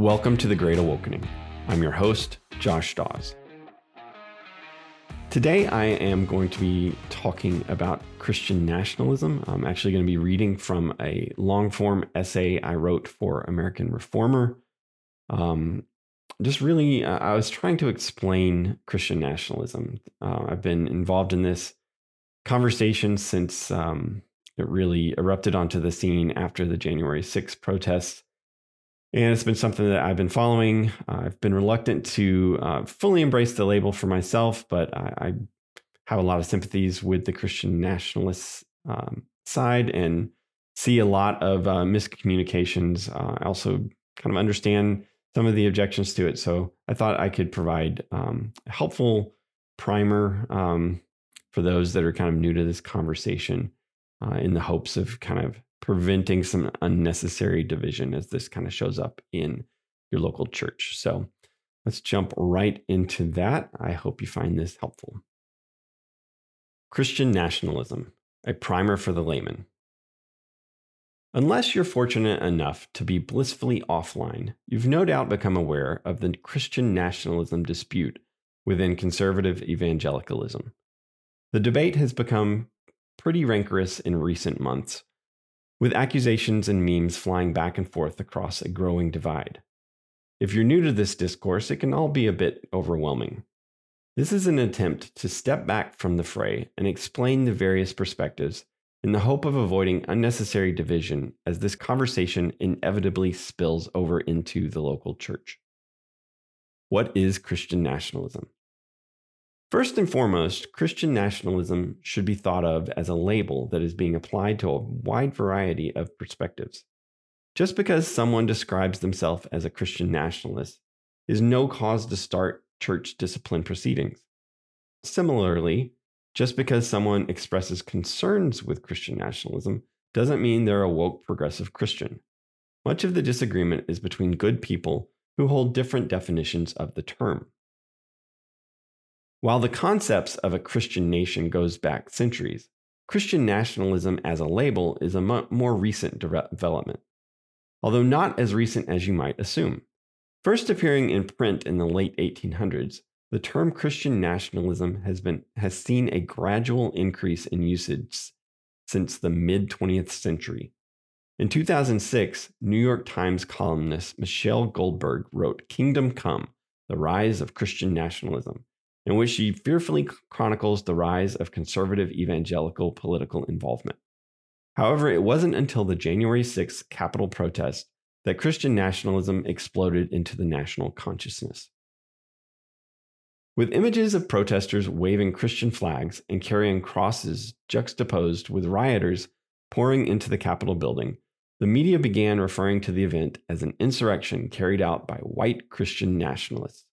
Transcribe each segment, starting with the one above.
Welcome to The Great Awokening. I'm your host, Josh Dawes. Today, I am going to be talking about Christian nationalism. I'm actually going to be reading from a long form essay I wrote for American Reformer. Um, just really, uh, I was trying to explain Christian nationalism. Uh, I've been involved in this conversation since um, it really erupted onto the scene after the January 6th protests. And it's been something that I've been following. Uh, I've been reluctant to uh, fully embrace the label for myself, but I, I, have a lot of sympathies with the Christian nationalist um, side and see a lot of uh, miscommunications. Uh, I also kind of understand some of the objections to it. So I thought I could provide um, a helpful primer um, for those that are kind of new to this conversation uh, in the hopes of kind of preventing some unnecessary division as this kind of shows up in your local church. So let's jump right into that. I hope you find this helpful. Christian nationalism, a primer for the layman. Unless you're fortunate enough to be blissfully offline, you've no doubt become aware of the Christian nationalism dispute within conservative evangelicalism. The debate has become pretty rancorous in recent months, with accusations and memes flying back and forth across a growing divide. If you're new to this discourse, it can all be a bit overwhelming. This is an attempt to step back from the fray and explain the various perspectives in the hope of avoiding unnecessary division as this conversation inevitably spills over into the local church. What is Christian nationalism? First and foremost, Christian nationalism should be thought of as a label that is being applied to a wide variety of perspectives. Just because someone describes themselves as a Christian nationalist is no cause to start church discipline proceedings. Similarly, just because someone expresses concerns with Christian nationalism doesn't mean they're a woke progressive Christian. Much of the disagreement is between good people who hold different definitions of the term. While the concepts of a Christian nation goes back centuries, Christian nationalism as a label is a more recent development, although not as recent as you might assume. First appearing in print in the late 1800s, the term Christian nationalism has, been, has seen a gradual increase in usage since the mid 20th century. In 2006, New York Times columnist Michelle Goldberg wrote Kingdom Come The Rise of Christian Nationalism in which she fearfully chronicles the rise of conservative evangelical political involvement. However, it wasn't until the January 6th Capitol protest that Christian nationalism exploded into the national consciousness. With images of protesters waving Christian flags and carrying crosses juxtaposed with rioters pouring into the Capitol building, the media began referring to the event as an insurrection carried out by white Christian nationalists.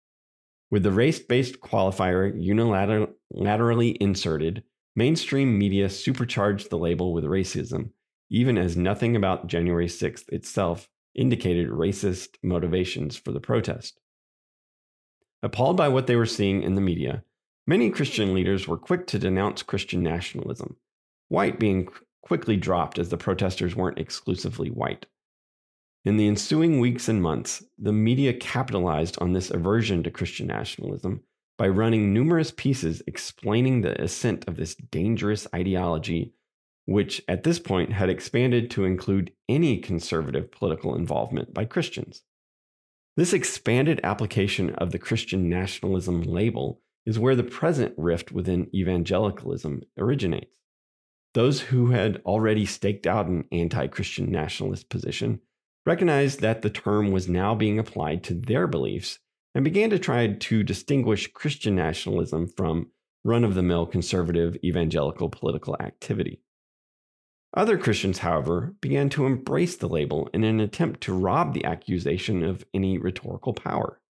With the race based qualifier unilaterally inserted, mainstream media supercharged the label with racism, even as nothing about January 6th itself indicated racist motivations for the protest. Appalled by what they were seeing in the media, many Christian leaders were quick to denounce Christian nationalism, white being quickly dropped as the protesters weren't exclusively white. In the ensuing weeks and months, the media capitalized on this aversion to Christian nationalism by running numerous pieces explaining the ascent of this dangerous ideology, which at this point had expanded to include any conservative political involvement by Christians. This expanded application of the Christian nationalism label is where the present rift within evangelicalism originates. Those who had already staked out an anti Christian nationalist position recognized that the term was now being applied to their beliefs and began to try to distinguish Christian nationalism from run of the mill conservative evangelical political activity. Other Christians, however, began to embrace the label in an attempt to rob the accusation of any rhetorical power.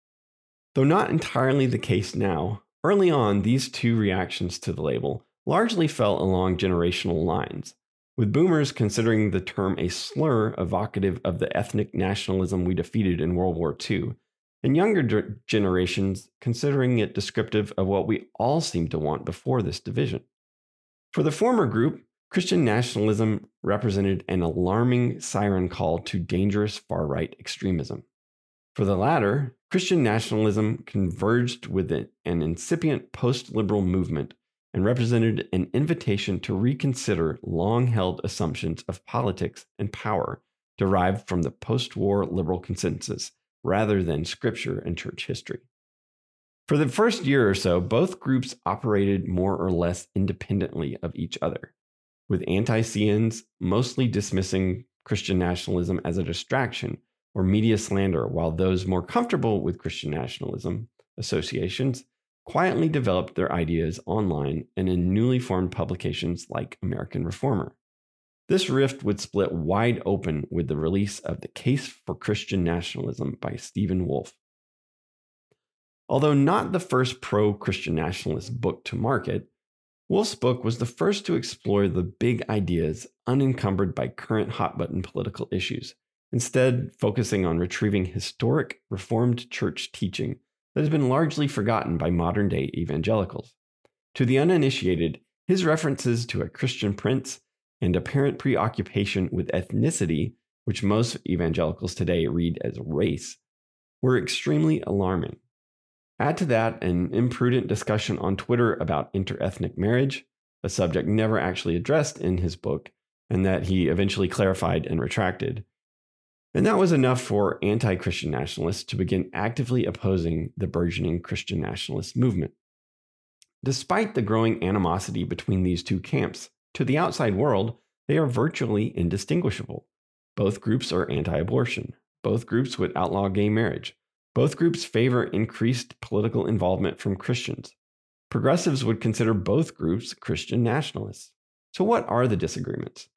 Though not entirely the case now, early on these two reactions to the label largely fell along generational lines, with boomers considering the term a slur evocative of the ethnic nationalism we defeated in World War II, and younger generations considering it descriptive of what we all seemed to want before this division. For the former group, Christian nationalism represented an alarming siren call to dangerous far right extremism. For the latter, Christian nationalism converged with an incipient post liberal movement and represented an invitation to reconsider long held assumptions of politics and power derived from the post war liberal consensus rather than scripture and church history. For the first year or so, both groups operated more or less independently of each other, with anti CNs mostly dismissing Christian nationalism as a distraction or media slander, while those more comfortable with Christian nationalism associations quietly developed their ideas online and in newly formed publications like American Reformer. This rift would split wide open with the release of The Case for Christian Nationalism by Stephen Wolfe. Although not the first pro Christian nationalist book to market, Wolfe's book was the first to explore the big ideas unencumbered by current hot button political issues, instead, focusing on retrieving historic Reformed Church teaching that has been largely forgotten by modern day evangelicals. To the uninitiated, his references to a Christian prince and apparent preoccupation with ethnicity, which most evangelicals today read as race, were extremely alarming. Add to that an imprudent discussion on Twitter about interethnic marriage, a subject never actually addressed in his book, and that he eventually clarified and retracted. And that was enough for anti Christian nationalists to begin actively opposing the burgeoning Christian nationalist movement. Despite the growing animosity between these two camps, to the outside world, they are virtually indistinguishable. Both groups are anti abortion. Both groups would outlaw gay marriage. Both groups favor increased political involvement from Christians. Progressives would consider both groups Christian nationalists. So, what are the disagreements?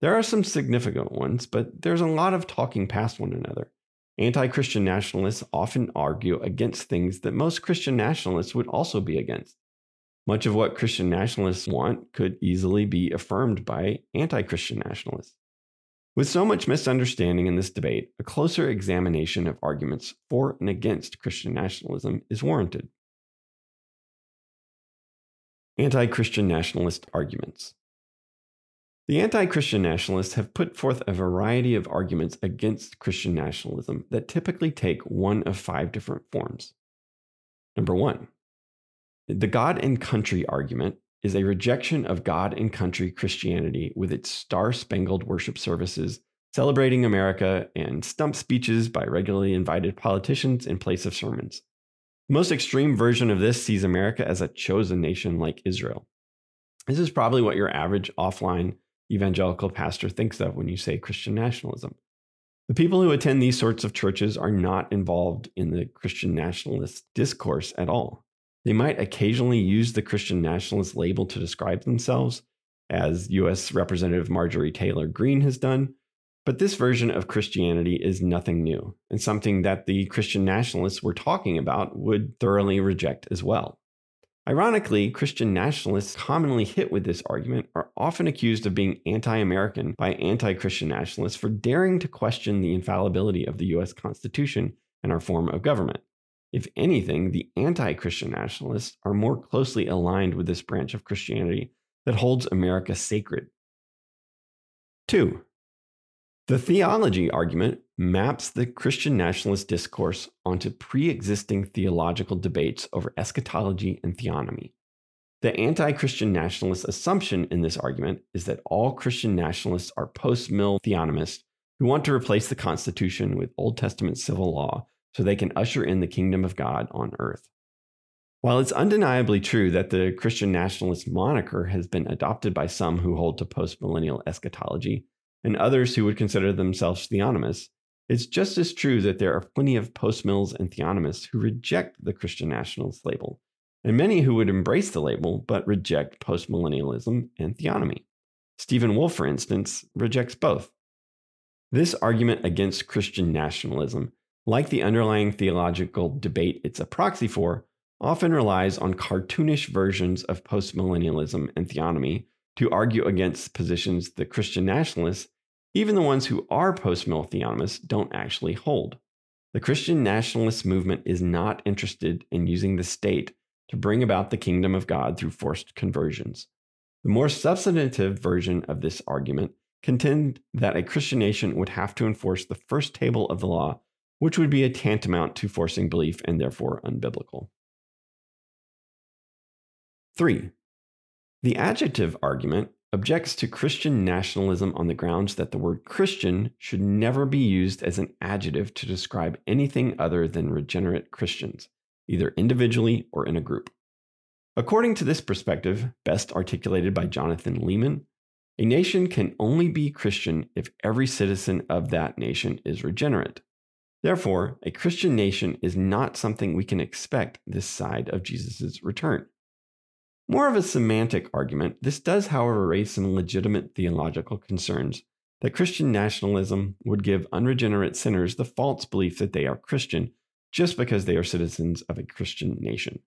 There are some significant ones, but there's a lot of talking past one another. Anti Christian nationalists often argue against things that most Christian nationalists would also be against. Much of what Christian nationalists want could easily be affirmed by anti Christian nationalists. With so much misunderstanding in this debate, a closer examination of arguments for and against Christian nationalism is warranted. Anti Christian nationalist arguments. The anti Christian nationalists have put forth a variety of arguments against Christian nationalism that typically take one of five different forms. Number one, the God and country argument is a rejection of God and country Christianity with its star spangled worship services, celebrating America, and stump speeches by regularly invited politicians in place of sermons. The most extreme version of this sees America as a chosen nation like Israel. This is probably what your average offline evangelical pastor thinks of when you say Christian nationalism. The people who attend these sorts of churches are not involved in the Christian nationalist discourse at all. They might occasionally use the Christian nationalist label to describe themselves, as U.S. Representative Marjorie Taylor Greene has done, but this version of Christianity is nothing new and something that the Christian nationalists we're talking about would thoroughly reject as well. Ironically, Christian nationalists commonly hit with this argument are often accused of being anti American by anti Christian nationalists for daring to question the infallibility of the US Constitution and our form of government. If anything, the anti Christian nationalists are more closely aligned with this branch of Christianity that holds America sacred. Two, the theology argument maps the Christian nationalist discourse onto pre existing theological debates over eschatology and theonomy. The anti Christian nationalist assumption in this argument is that all Christian nationalists are post mill theonomists who want to replace the Constitution with Old Testament civil law so they can usher in the kingdom of God on earth. While it's undeniably true that the Christian nationalist moniker has been adopted by some who hold to postmillennial eschatology and others who would consider themselves theonomists, it's just as true that there are plenty of postmills and theonomists who reject the Christian nationalist label, and many who would embrace the label but reject postmillennialism and theonomy. Stephen Wolfe, for instance, rejects both. This argument against Christian nationalism like the underlying theological debate it's a proxy for, often relies on cartoonish versions of postmillennialism and theonomy to argue against positions that Christian nationalists, even the ones who are postmill theonomists, don't actually hold. The Christian nationalist movement is not interested in using the state to bring about the kingdom of God through forced conversions. The more substantive version of this argument contend that a Christian nation would have to enforce the first table of the law which would be a tantamount to forcing belief and therefore unbiblical. 3. The adjective argument objects to Christian nationalism on the grounds that the word Christian should never be used as an adjective to describe anything other than regenerate Christians, either individually or in a group. According to this perspective, best articulated by Jonathan Leeman, a nation can only be Christian if every citizen of that nation is regenerate. Therefore, a Christian nation is not something we can expect this side of Jesus' return. More of a semantic argument, this does, however, raise some legitimate theological concerns that Christian nationalism would give unregenerate sinners the false belief that they are Christian just because they are citizens of a Christian nation.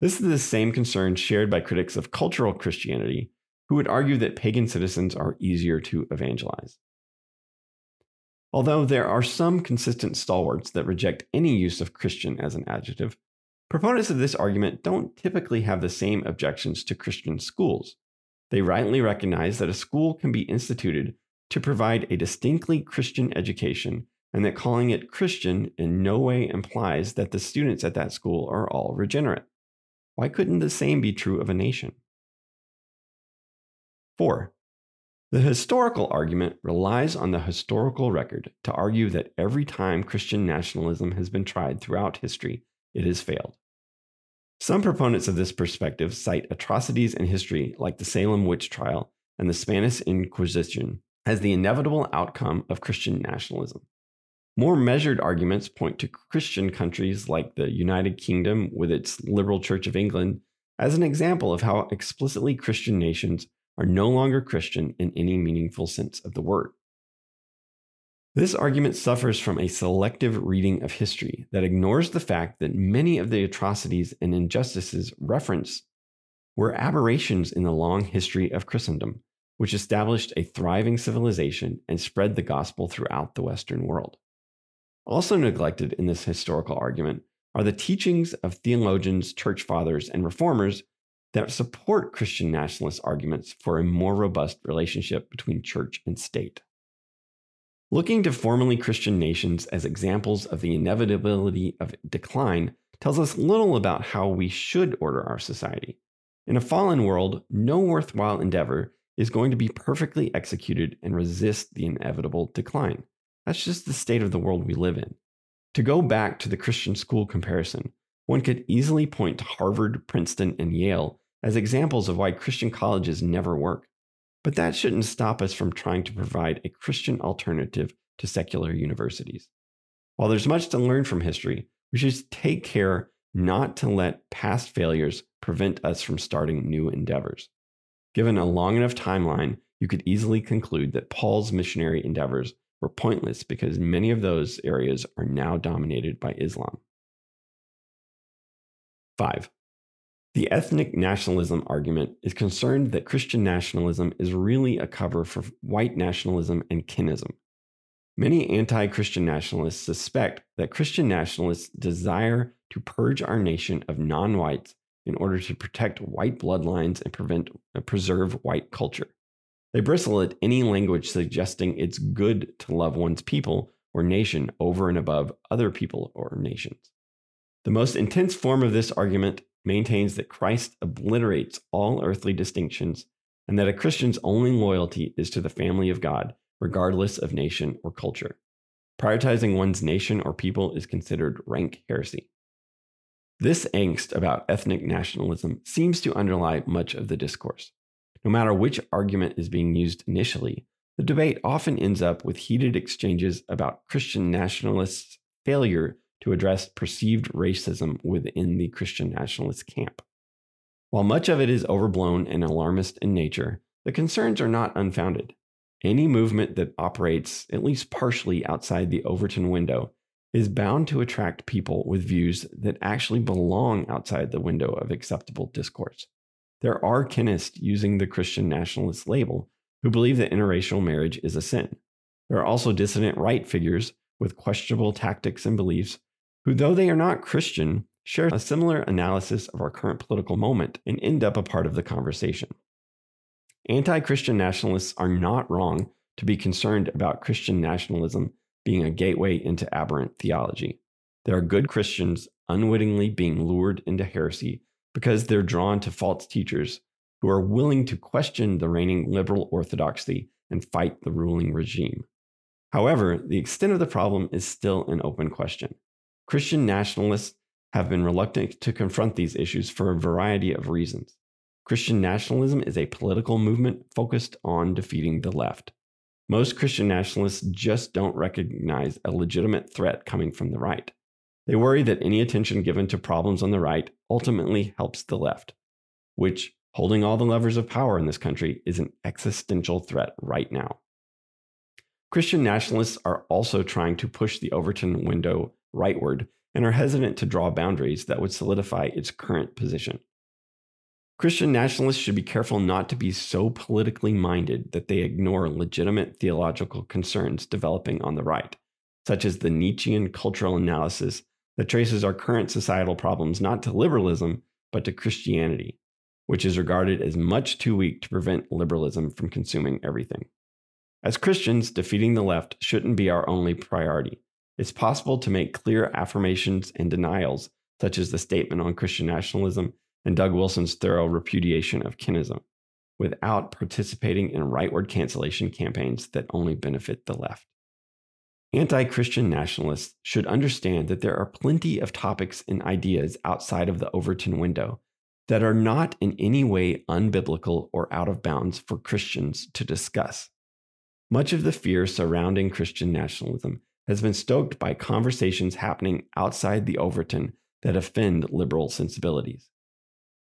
This is the same concern shared by critics of cultural Christianity who would argue that pagan citizens are easier to evangelize. Although there are some consistent stalwarts that reject any use of Christian as an adjective, proponents of this argument don't typically have the same objections to Christian schools. They rightly recognize that a school can be instituted to provide a distinctly Christian education and that calling it Christian in no way implies that the students at that school are all regenerate. Why couldn't the same be true of a nation? 4. The historical argument relies on the historical record to argue that every time Christian nationalism has been tried throughout history, it has failed. Some proponents of this perspective cite atrocities in history like the Salem witch trial and the Spanish Inquisition as the inevitable outcome of Christian nationalism. More measured arguments point to Christian countries like the United Kingdom with its liberal Church of England as an example of how explicitly Christian nations are no longer Christian in any meaningful sense of the word. This argument suffers from a selective reading of history that ignores the fact that many of the atrocities and injustices referenced were aberrations in the long history of Christendom, which established a thriving civilization and spread the gospel throughout the Western world. Also neglected in this historical argument are the teachings of theologians, church fathers, and reformers that support Christian nationalist arguments for a more robust relationship between church and state. Looking to formerly Christian nations as examples of the inevitability of decline tells us little about how we should order our society. In a fallen world, no worthwhile endeavor is going to be perfectly executed and resist the inevitable decline. That's just the state of the world we live in. To go back to the Christian school comparison, one could easily point to Harvard, Princeton, and Yale as examples of why Christian colleges never work. But that shouldn't stop us from trying to provide a Christian alternative to secular universities. While there's much to learn from history, we should take care not to let past failures prevent us from starting new endeavors. Given a long enough timeline, you could easily conclude that Paul's missionary endeavors were pointless because many of those areas are now dominated by Islam. 5. The ethnic nationalism argument is concerned that Christian nationalism is really a cover for white nationalism and kinism. Many anti Christian nationalists suspect that Christian nationalists desire to purge our nation of non whites in order to protect white bloodlines and prevent, uh, preserve white culture. They bristle at any language suggesting it's good to love one's people or nation over and above other people or nations. The most intense form of this argument maintains that Christ obliterates all earthly distinctions and that a Christian's only loyalty is to the family of God, regardless of nation or culture. Prioritizing one's nation or people is considered rank heresy. This angst about ethnic nationalism seems to underlie much of the discourse. No matter which argument is being used initially, the debate often ends up with heated exchanges about Christian nationalists' failure to address perceived racism within the Christian nationalist camp. While much of it is overblown and alarmist in nature, the concerns are not unfounded. Any movement that operates, at least partially, outside the Overton window is bound to attract people with views that actually belong outside the window of acceptable discourse. There are kinists using the Christian nationalist label who believe that interracial marriage is a sin. There are also dissident right figures with questionable tactics and beliefs who, though they are not Christian, share a similar analysis of our current political moment and end up a part of the conversation. Anti Christian nationalists are not wrong to be concerned about Christian nationalism being a gateway into aberrant theology. There are good Christians unwittingly being lured into heresy because they're drawn to false teachers who are willing to question the reigning liberal orthodoxy and fight the ruling regime. However, the extent of the problem is still an open question. Christian nationalists have been reluctant to confront these issues for a variety of reasons. Christian nationalism is a political movement focused on defeating the left. Most Christian nationalists just don't recognize a legitimate threat coming from the right. They worry that any attention given to problems on the right ultimately helps the left, which, holding all the levers of power in this country, is an existential threat right now. Christian nationalists are also trying to push the Overton window rightward and are hesitant to draw boundaries that would solidify its current position. Christian nationalists should be careful not to be so politically minded that they ignore legitimate theological concerns developing on the right, such as the Nietzschean cultural analysis that traces our current societal problems not to liberalism, but to Christianity, which is regarded as much too weak to prevent liberalism from consuming everything. As Christians, defeating the left shouldn't be our only priority. It's possible to make clear affirmations and denials, such as the statement on Christian nationalism and Doug Wilson's thorough repudiation of kinism, without participating in rightward cancellation campaigns that only benefit the left. Anti Christian nationalists should understand that there are plenty of topics and ideas outside of the Overton window that are not in any way unbiblical or out of bounds for Christians to discuss. Much of the fear surrounding Christian nationalism has been stoked by conversations happening outside the Overton that offend liberal sensibilities.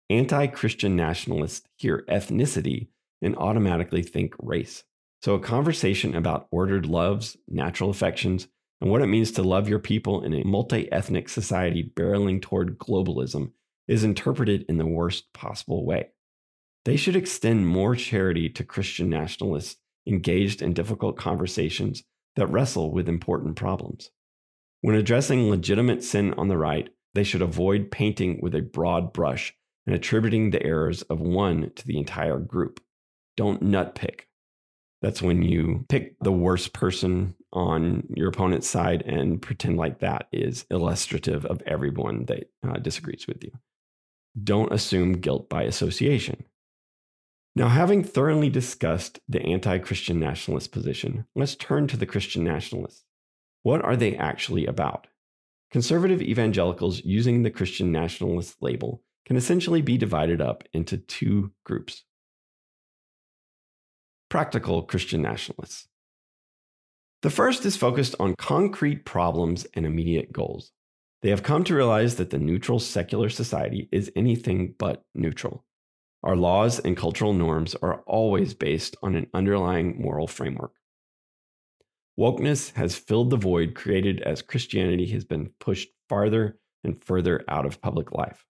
Anti Christian nationalists hear ethnicity and automatically think race. So, a conversation about ordered loves, natural affections, and what it means to love your people in a multi ethnic society barreling toward globalism is interpreted in the worst possible way. They should extend more charity to Christian nationalists engaged in difficult conversations that wrestle with important problems. When addressing legitimate sin on the right, they should avoid painting with a broad brush and attributing the errors of one to the entire group. Don't nutpick. That's when you pick the worst person on your opponent's side and pretend like that is illustrative of everyone that uh, disagrees with you. Don't assume guilt by association. Now, having thoroughly discussed the anti Christian nationalist position, let's turn to the Christian nationalists. What are they actually about? Conservative evangelicals using the Christian nationalist label can essentially be divided up into two groups practical Christian nationalists. The first is focused on concrete problems and immediate goals. They have come to realize that the neutral secular society is anything but neutral. Our laws and cultural norms are always based on an underlying moral framework. Wokeness has filled the void created as Christianity has been pushed farther and further out of public life.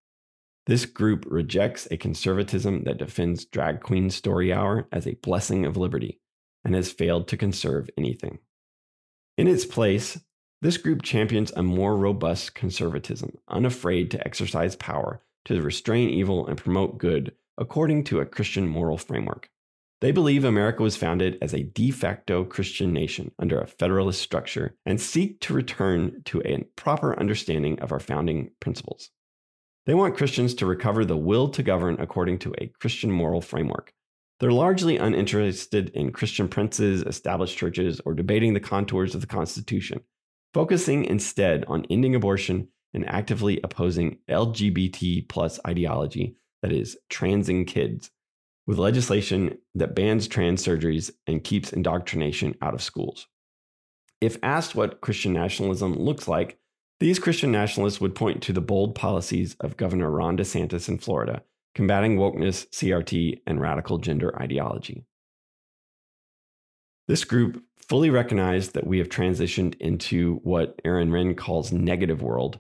This group rejects a conservatism that defends drag queen story hour as a blessing of liberty and has failed to conserve anything. In its place, this group champions a more robust conservatism, unafraid to exercise power to restrain evil and promote good according to a Christian moral framework. They believe America was founded as a de facto Christian nation under a federalist structure and seek to return to a proper understanding of our founding principles. They want Christians to recover the will to govern according to a Christian moral framework. They're largely uninterested in Christian princes, established churches, or debating the contours of the Constitution, focusing instead on ending abortion and actively opposing LGBT plus ideology that is, transing kids, with legislation that bans trans surgeries and keeps indoctrination out of schools. If asked what Christian nationalism looks like, these Christian nationalists would point to the bold policies of Governor Ron DeSantis in Florida, combating wokeness, CRT, and radical gender ideology. This group fully recognized that we have transitioned into what Aaron Renn calls negative world,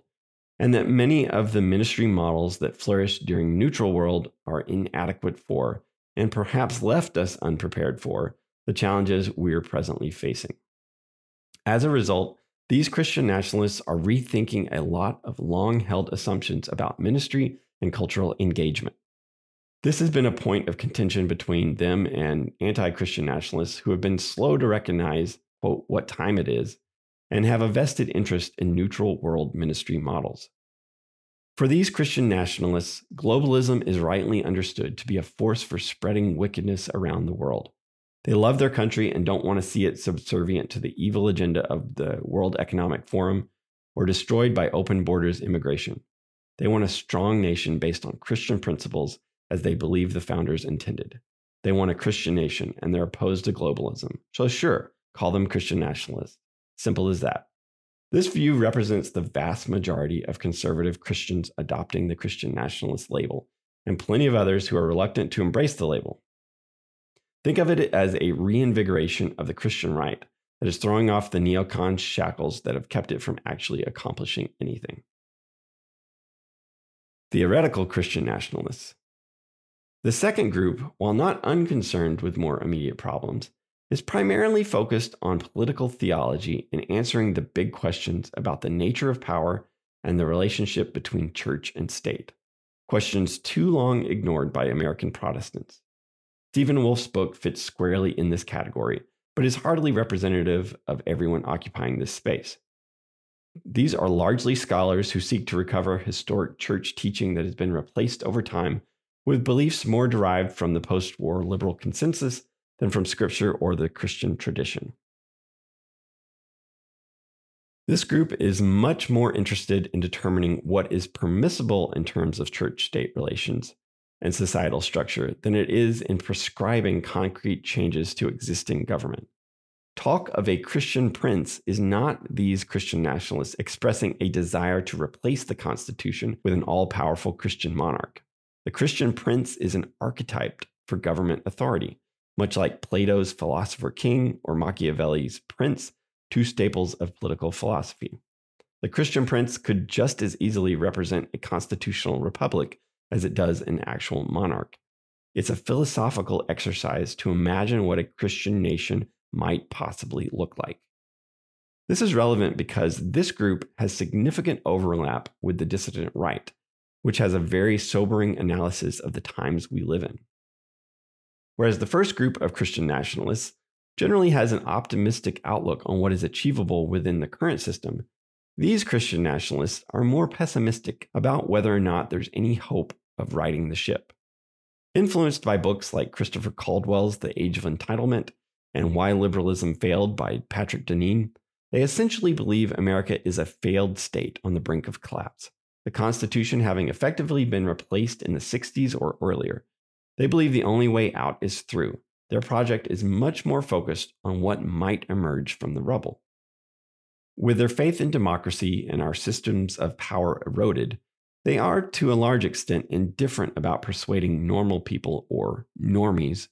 and that many of the ministry models that flourished during neutral world are inadequate for and perhaps left us unprepared for the challenges we're presently facing. As a result, these Christian nationalists are rethinking a lot of long held assumptions about ministry and cultural engagement. This has been a point of contention between them and anti Christian nationalists who have been slow to recognize, quote, what time it is and have a vested interest in neutral world ministry models. For these Christian nationalists, globalism is rightly understood to be a force for spreading wickedness around the world. They love their country and don't want to see it subservient to the evil agenda of the World Economic Forum or destroyed by open borders immigration. They want a strong nation based on Christian principles as they believe the founders intended. They want a Christian nation and they're opposed to globalism. So, sure, call them Christian nationalists. Simple as that. This view represents the vast majority of conservative Christians adopting the Christian nationalist label, and plenty of others who are reluctant to embrace the label. Think of it as a reinvigoration of the Christian right that is throwing off the neocon shackles that have kept it from actually accomplishing anything. Theoretical Christian nationalists. The second group, while not unconcerned with more immediate problems, is primarily focused on political theology and answering the big questions about the nature of power and the relationship between church and state. Questions too long ignored by American Protestants. Stephen Wolfe's book fits squarely in this category, but is hardly representative of everyone occupying this space. These are largely scholars who seek to recover historic church teaching that has been replaced over time with beliefs more derived from the post war liberal consensus than from Scripture or the Christian tradition. This group is much more interested in determining what is permissible in terms of church state relations and societal structure than it is in prescribing concrete changes to existing government. Talk of a Christian prince is not these Christian nationalists expressing a desire to replace the Constitution with an all powerful Christian monarch. The Christian prince is an archetype for government authority, much like Plato's philosopher king or Machiavelli's prince, two staples of political philosophy. The Christian prince could just as easily represent a constitutional republic as it does an actual monarch. It's a philosophical exercise to imagine what a Christian nation might possibly look like. This is relevant because this group has significant overlap with the dissident right, which has a very sobering analysis of the times we live in. Whereas the first group of Christian nationalists generally has an optimistic outlook on what is achievable within the current system, these Christian nationalists are more pessimistic about whether or not there's any hope of righting the ship. Influenced by books like Christopher Caldwell's The Age of Entitlement and Why Liberalism Failed by Patrick Deneen, they essentially believe America is a failed state on the brink of collapse, the Constitution having effectively been replaced in the 60s or earlier, they believe the only way out is through. Their project is much more focused on what might emerge from the rubble. With their faith in democracy and our systems of power eroded, they are to a large extent indifferent about persuading normal people or normies.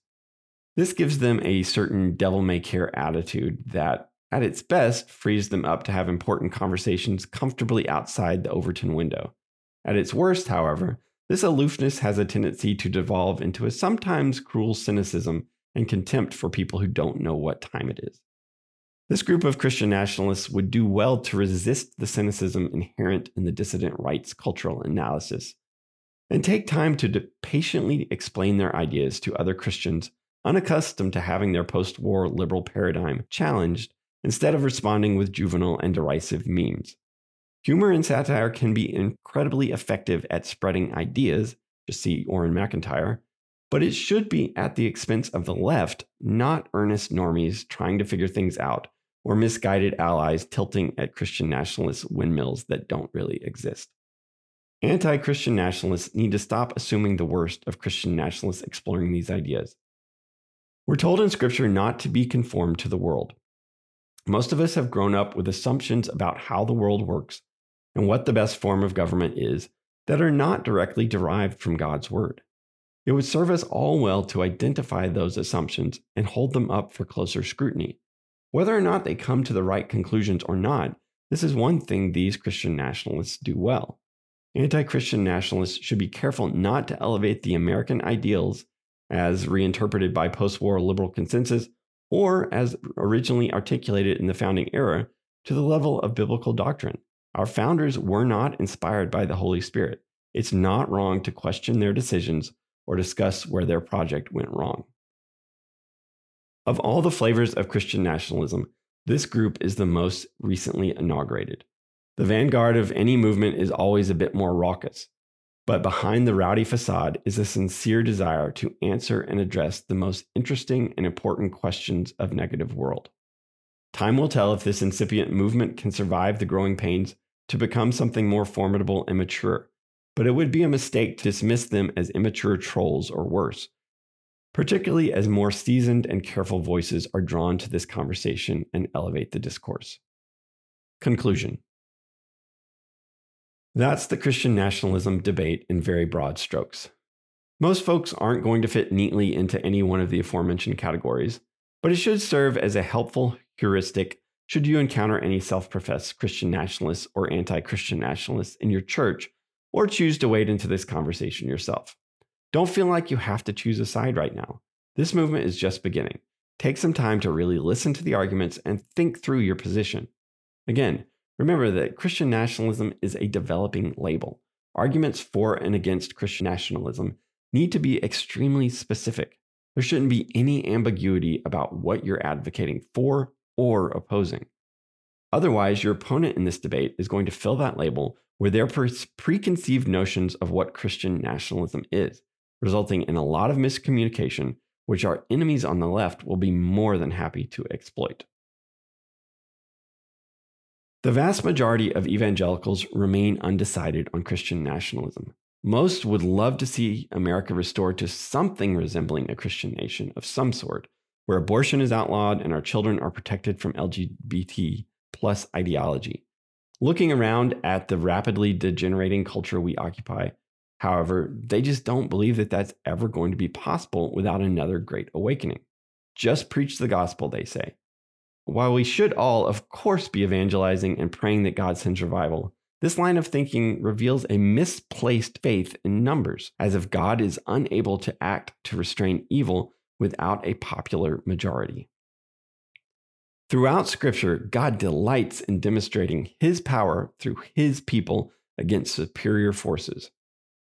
This gives them a certain devil may care attitude that, at its best, frees them up to have important conversations comfortably outside the Overton window. At its worst, however, this aloofness has a tendency to devolve into a sometimes cruel cynicism and contempt for people who don't know what time it is. This group of Christian nationalists would do well to resist the cynicism inherent in the dissident right's cultural analysis and take time to patiently explain their ideas to other Christians unaccustomed to having their post war liberal paradigm challenged instead of responding with juvenile and derisive memes. Humor and satire can be incredibly effective at spreading ideas, just see Orrin McIntyre, but it should be at the expense of the left, not earnest normies trying to figure things out or misguided allies tilting at Christian nationalist windmills that don't really exist. Anti Christian nationalists need to stop assuming the worst of Christian nationalists exploring these ideas. We're told in Scripture not to be conformed to the world. Most of us have grown up with assumptions about how the world works and what the best form of government is that are not directly derived from God's word. It would serve us all well to identify those assumptions and hold them up for closer scrutiny. Whether or not they come to the right conclusions or not, this is one thing these Christian nationalists do well. Anti Christian nationalists should be careful not to elevate the American ideals as reinterpreted by post war liberal consensus or as originally articulated in the founding era to the level of biblical doctrine. Our founders were not inspired by the Holy Spirit. It's not wrong to question their decisions or discuss where their project went wrong. Of all the flavors of Christian nationalism, This group is the most recently inaugurated. The vanguard of any movement is always a bit more raucous, but behind the rowdy facade is a sincere desire to answer and address the most interesting and important questions of negative world. Time will tell if this incipient movement can survive the growing pains to become something more formidable and mature, but it would be a mistake to dismiss them as immature trolls or worse, particularly as more seasoned and careful voices are drawn to this conversation and elevate the discourse. Conclusion That's the Christian nationalism debate in very broad strokes. Most folks aren't going to fit neatly into any one of the aforementioned categories, but it should serve as a helpful heuristic should you encounter any self professed Christian nationalists or anti Christian nationalists in your church or choose to wade into this conversation yourself. Don't feel like you have to choose a side right now. This movement is just beginning. Take some time to really listen to the arguments and think through your position. Again, remember that Christian nationalism is a developing label. Arguments for and against Christian nationalism need to be extremely specific. There shouldn't be any ambiguity about what you're advocating for or opposing. Otherwise, your opponent in this debate is going to fill that label with their preconceived notions of what Christian nationalism is, resulting in a lot of miscommunication, which our enemies on the left will be more than happy to exploit. The vast majority of evangelicals remain undecided on Christian nationalism. Most would love to see America restored to something resembling a Christian nation of some sort, where abortion is outlawed and our children are protected from LGBT plus ideology. Looking around at the rapidly degenerating culture we occupy, however, they just don't believe that that's ever going to be possible without another great awakening. Just preach the gospel, they say. While we should all, of course, be evangelizing and praying that God sends revival, this line of thinking reveals a misplaced faith in numbers, as if God is unable to act to restrain evil without a popular majority. Throughout Scripture, God delights in demonstrating his power through his people against superior forces.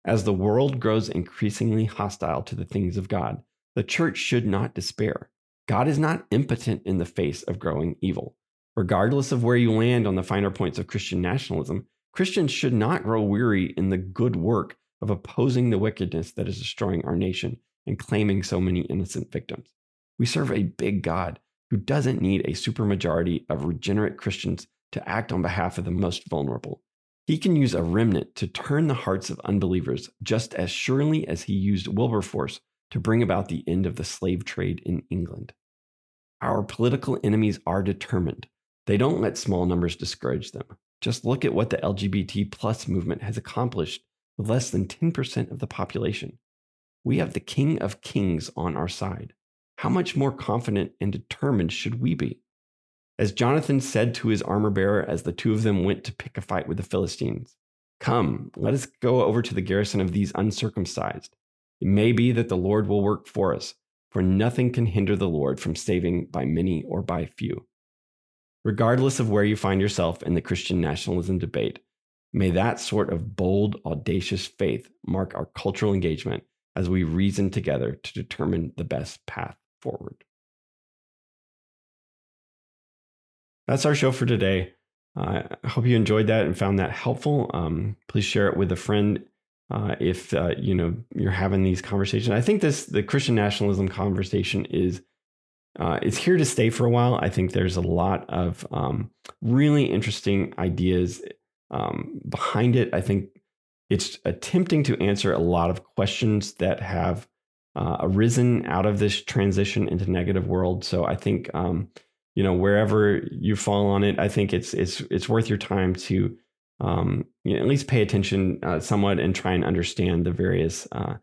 As the world grows increasingly hostile to the things of God, the church should not despair. God is not impotent in the face of growing evil. Regardless of where you land on the finer points of Christian nationalism, Christians should not grow weary in the good work of opposing the wickedness that is destroying our nation and claiming so many innocent victims. We serve a big God who doesn't need a supermajority of regenerate Christians to act on behalf of the most vulnerable. He can use a remnant to turn the hearts of unbelievers just as surely as he used Wilberforce to bring about the end of the slave trade in England. Our political enemies are determined. They don't let small numbers discourage them. Just look at what the LGBT plus movement has accomplished with less than 10% of the population. We have the King of Kings on our side. How much more confident and determined should we be? As Jonathan said to his armor bearer as the two of them went to pick a fight with the Philistines Come, let us go over to the garrison of these uncircumcised. It may be that the Lord will work for us, for nothing can hinder the Lord from saving by many or by few. Regardless of where you find yourself in the Christian nationalism debate, may that sort of bold, audacious faith mark our cultural engagement as we reason together to determine the best path forward. That's our show for today. I hope you enjoyed that and found that helpful. Um, please share it with a friend uh, if uh, you know you're having these conversations. I think this the Christian nationalism conversation is uh, it's here to stay for a while. I think there's a lot of um, really interesting ideas um, behind it. I think it's attempting to answer a lot of questions that have uh, arisen out of this transition into negative world. So I think um, you know wherever you fall on it, I think it's it's it's worth your time to um, you know, at least pay attention uh, somewhat and try and understand the various uh,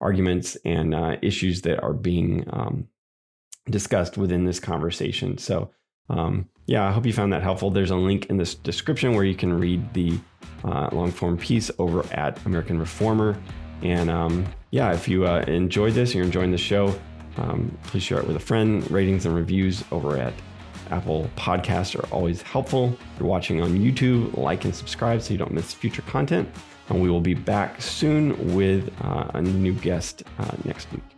arguments and uh, issues that are being um, discussed within this conversation. So, um, yeah, I hope you found that helpful. There's a link in this description where you can read the uh, long form piece over at American Reformer. And um, yeah, if you uh, enjoyed this, you're enjoying the show, um, please share it with a friend. Ratings and reviews over at Apple Podcasts are always helpful. If you're watching on YouTube, like and subscribe so you don't miss future content. And we will be back soon with uh, a new guest uh, next week.